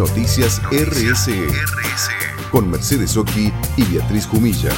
Noticias RSE, con Mercedes Oki y Beatriz Jumilla.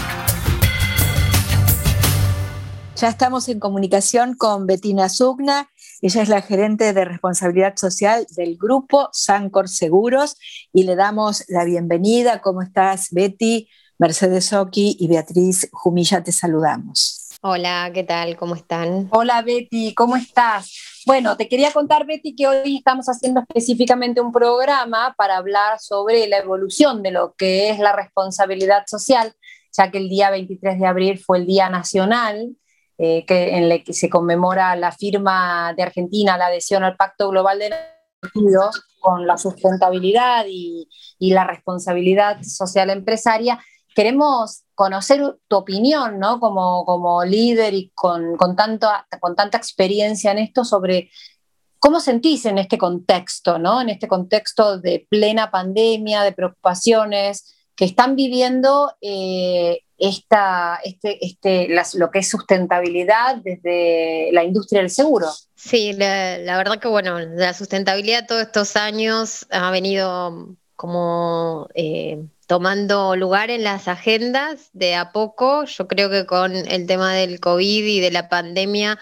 Ya estamos en comunicación con Betina Sugna. Ella es la gerente de responsabilidad social del grupo Sancor Seguros y le damos la bienvenida. ¿Cómo estás, Betty? Mercedes Oki y Beatriz Jumilla, te saludamos. Hola, ¿qué tal? ¿Cómo están? Hola, Betty, ¿cómo estás? Bueno, te quería contar, Betty, que hoy estamos haciendo específicamente un programa para hablar sobre la evolución de lo que es la responsabilidad social, ya que el día 23 de abril fue el Día Nacional eh, que, en el que se conmemora la firma de Argentina, la adhesión al Pacto Global de Naciones con la sustentabilidad y, y la responsabilidad social empresaria. Queremos conocer tu opinión, ¿no? Como, como líder y con, con, tanto, con tanta experiencia en esto sobre cómo sentís en este contexto, ¿no? En este contexto de plena pandemia, de preocupaciones que están viviendo eh, esta, este, este, lo que es sustentabilidad desde la industria del seguro. Sí, la, verdad que bueno, la sustentabilidad todos estos años ha venido como eh, tomando lugar en las agendas de a poco. Yo creo que con el tema del COVID y de la pandemia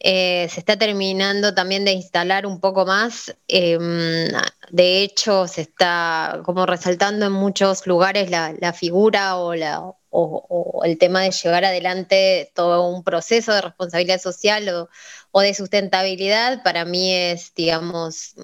eh, se está terminando también de instalar un poco más. Em, de hecho, se está como resaltando en muchos lugares la, la figura o la o, el tema de llevar adelante todo un proceso de responsabilidad social o, de sustentabilidad, para mí es, digamos,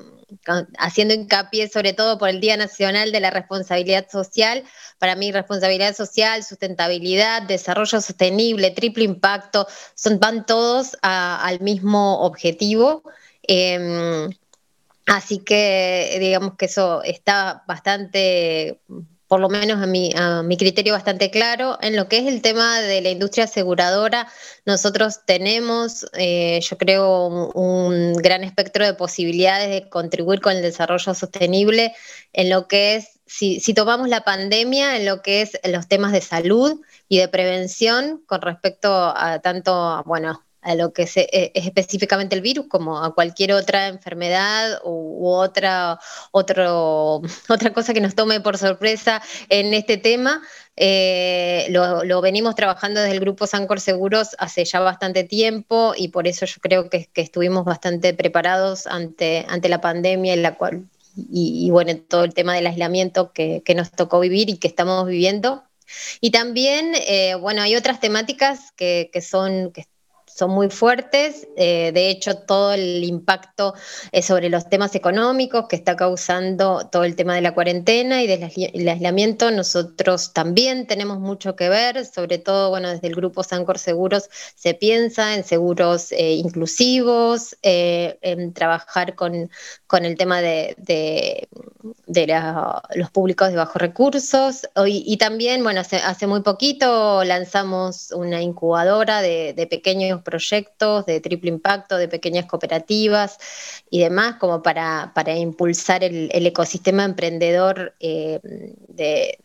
haciendo hincapié sobre todo por el Día Nacional de la Responsabilidad Social, para mí responsabilidad social, sustentabilidad, desarrollo sostenible, triple impacto, son, van todos al mismo objetivo. Em, así que digamos que eso está bastante por lo menos a mi, a mi criterio bastante claro. En lo que es el tema de la industria aseguradora, nosotros tenemos, eh, yo creo, un, gran espectro de posibilidades de contribuir con el desarrollo sostenible en lo que es, si, si tomamos la pandemia, en lo que es los temas de salud y de prevención con respecto a tanto, bueno, a lo que e, es específicamente el virus, como a cualquier otra enfermedad u, otra, otro, otra cosa que nos tome por sorpresa en este tema. Eh, lo, venimos trabajando desde el grupo Sancor Seguros hace ya bastante tiempo y por eso yo creo que, estuvimos bastante preparados ante, ante la pandemia en la cual, y, bueno, todo el tema del aislamiento que, nos tocó vivir y que estamos viviendo. Y también, eh, bueno, hay otras temáticas que, que son, son muy fuertes. Eh, de hecho, todo el impacto es sobre los temas económicos que está causando todo el tema de la cuarentena y del aislamiento. Nosotros también tenemos mucho que ver, sobre todo, bueno, desde el grupo Sancor Seguros se piensa en seguros eh, inclusivos, eh, en trabajar con, con, el tema de, de, los públicos de bajos recursos. Y, también, bueno, hace, hace, muy poquito lanzamos una incubadora de, de pequeños proyectos de triple impacto, de pequeñas cooperativas y demás, como para, para impulsar el, ecosistema emprendedor eh, de,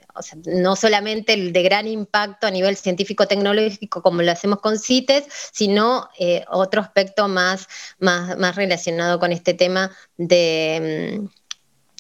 no solamente el de gran impacto a nivel científico-tecnológico como lo hacemos con CITES, sino eh, otro aspecto más, más, más relacionado con este tema de,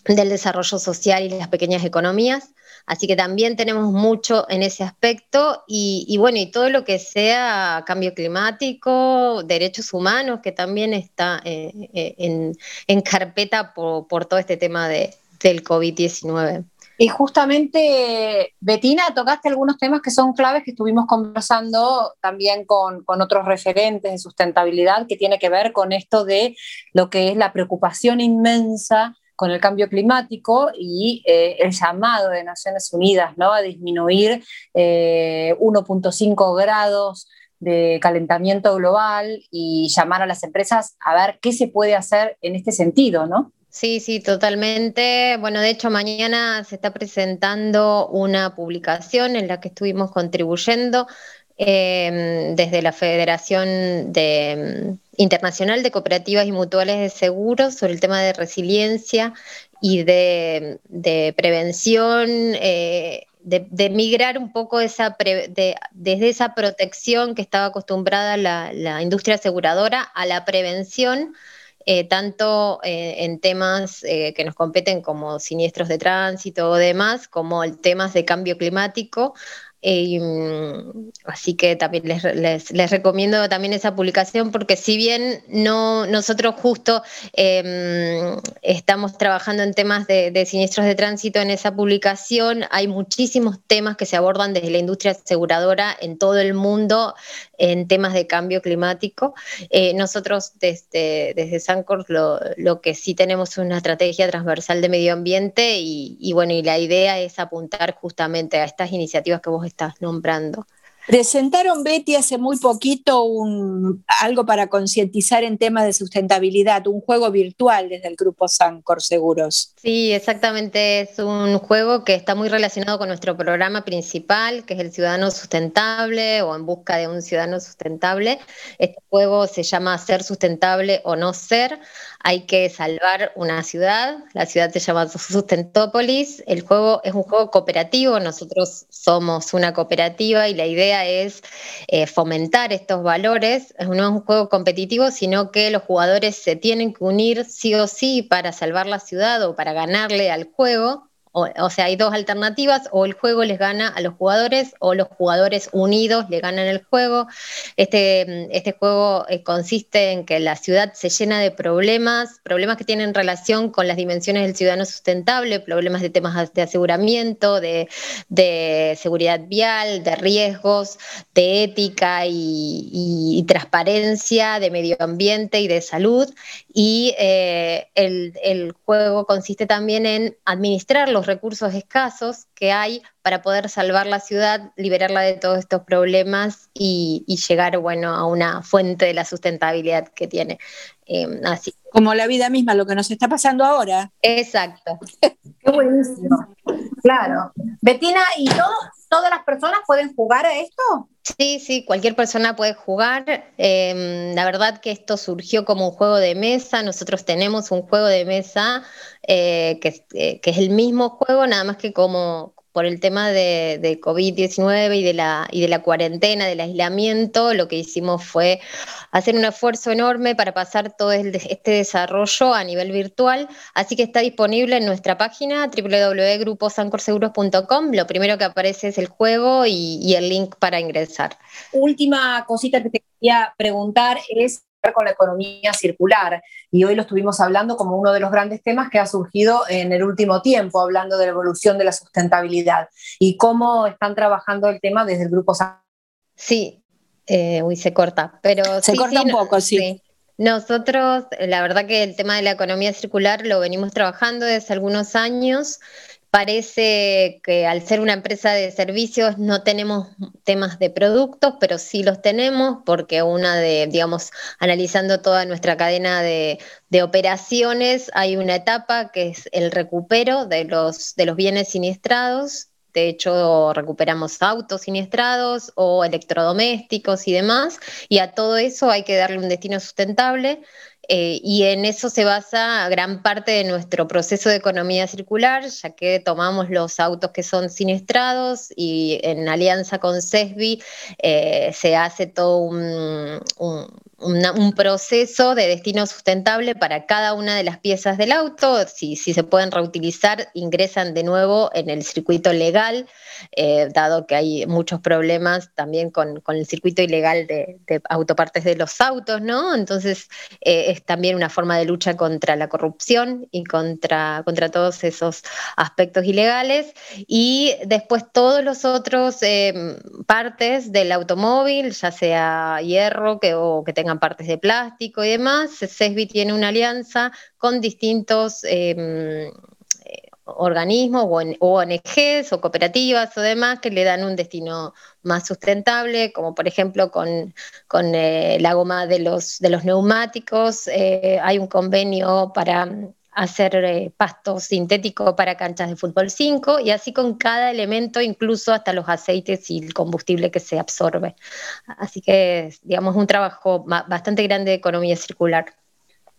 mm, del desarrollo social y las pequeñas economías. Así que también tenemos mucho en ese aspecto y, bueno, y todo lo que sea cambio climático, derechos humanos, que también está eh, eh, en, carpeta por, todo este tema de, del COVID-19. Y justamente, Betina, tocaste algunos temas que son claves que estuvimos conversando también con, con, otros referentes de sustentabilidad, que tiene que ver con esto de lo que es la preocupación inmensa con el cambio climático y eh, el llamado de Naciones Unidas ¿no? a disminuir 1.5 eh, grados de calentamiento global y llamar a las empresas a ver qué se puede hacer en este sentido, ¿no? Sí, sí, totalmente. Bueno, de hecho, mañana se está presentando una publicación en la que estuvimos contribuyendo Em, desde la Federación de, Internacional de Cooperativas y Mutuales de Seguros sobre el tema de resiliencia y de, prevención, eh, de, migrar un poco esa desde esa protección que estaba acostumbrada la, industria aseguradora a la prevención tanto en temas que nos competen como siniestros de tránsito o demás, como temas de cambio climático, Mm, así que también les, recomiendo también esa publicación porque si bien no nosotros justo em, estamos trabajando en temas de, siniestros de tránsito en esa publicación, hay muchísimos temas que se abordan desde la industria aseguradora en todo el mundo en temas de cambio climático. Eh, nosotros desde, desde Sancor lo, que sí tenemos es una estrategia transversal de medio ambiente y, y bueno, y la idea es apuntar justamente a estas iniciativas que vos estás nombrando. Presentaron, Betty, hace muy poquito un, algo para concientizar en temas de sustentabilidad, un juego virtual desde el grupo Sancor Seguros. Sí, exactamente, es un juego que está muy relacionado con nuestro programa principal, que es el Ciudadano Sustentable o En Busca de un Ciudadano Sustentable. Este juego se llama Ser Sustentable o No Ser hay que salvar una ciudad, la ciudad se llama Sustentópolis, el juego es un juego cooperativo, nosotros somos una cooperativa y la idea es eh, fomentar estos valores, no es un juego competitivo, sino que los jugadores se tienen que unir sí o sí para salvar la ciudad o para ganarle al juego. O, sea, hay dos alternativas, o el juego les gana a los jugadores o los jugadores unidos le ganan el juego. Este, este juego eh, consiste en que la ciudad se llena de problemas, problemas que tienen relación con las dimensiones del ciudadano sustentable, problemas de temas de aseguramiento, de, seguridad vial, de riesgos, de ética y, transparencia, de medio ambiente y de salud. Y eh, el, el juego consiste también en administrar los recursos escasos que hay para poder salvar la ciudad, liberarla de todos estos problemas y, llegar bueno, a una fuente de la sustentabilidad que tiene. Em, así. Como la vida misma, lo que nos está pasando ahora. Exacto. Qué buenísimo. Claro. Betina, ¿y todas las personas pueden jugar a esto? Sí, sí, cualquier persona puede jugar. Em, la verdad que esto surgió como un juego de mesa. Nosotros tenemos un juego de mesa eh, eh, que, es el mismo juego, nada más que como por el tema de, de COVID-19 y, de la, y de la cuarentena, del aislamiento, lo que hicimos fue hacer un esfuerzo enorme para pasar todo este desarrollo a nivel virtual. Así que está disponible en nuestra página www.gruposancorseguros.com. Lo primero que aparece es el juego y el link para ingresar. Última cosita que te quería preguntar es con la economía circular. Y hoy lo estuvimos hablando como uno de los grandes temas que ha surgido en el último tiempo, hablando de la evolución de la sustentabilidad y cómo están trabajando el tema desde el grupo. Sí, eh, uy, se corta, pero se corta un poco, sí. Nosotros, la verdad que el tema de la economía circular lo venimos trabajando desde algunos años Parece que al ser una empresa de servicios no tenemos temas de productos, pero sí los tenemos porque una de, digamos, analizando toda nuestra cadena de, operaciones, hay una etapa que es el recupero de los, de los bienes siniestrados. De hecho, recuperamos autos siniestrados o electrodomésticos y demás, y a todo eso hay que darle un destino sustentable. Eh, y en eso se basa gran parte de nuestro proceso de economía circular, ya que tomamos los autos que son siniestrados y en alianza con CESBI eh, se hace todo un, un, proceso de destino sustentable para cada una de las piezas del auto. Si, si se pueden reutilizar, ingresan de nuevo en el circuito legal, eh, dado que hay muchos problemas también con, el circuito ilegal de, autopartes de los autos, ¿no? Entonces es también una forma de lucha contra la corrupción y contra, contra todos esos aspectos ilegales. Y después todos los otros eh, partes del automóvil, ya sea hierro que, o que tengan partes de plástico y demás, CESBI tiene una alianza con distintos em, organismos o ONGs o cooperativas o demás que le dan un destino más sustentable, como por ejemplo con, con eh, la goma de los, de los neumáticos, eh, hay un convenio para hacer eh, pasto sintético para canchas de fútbol 5 y así con cada elemento, incluso hasta los aceites y el combustible que se absorbe. Así que, digamos, un trabajo bastante grande de economía circular.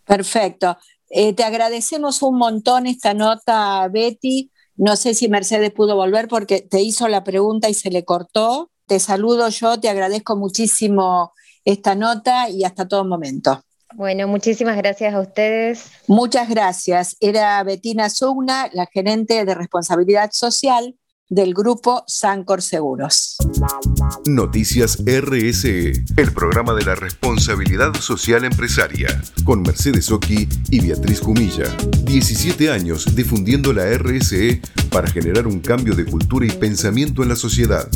Perfecto. Eh, te agradecemos un montón esta nota, Betty. No sé si Mercedes pudo volver porque te hizo la pregunta y se le cortó. Te saludo yo, te agradezco muchísimo esta nota y hasta todo momento. Bueno, muchísimas gracias a ustedes. Muchas gracias. Era Betina Sugna, la gerente de responsabilidad social del grupo Sancor Seguros. Noticias RSE, el programa de la responsabilidad social empresaria, con Mercedes Oki y Beatriz Cumilla. 17 años difundiendo la RSE para generar un cambio de cultura y pensamiento en la sociedad.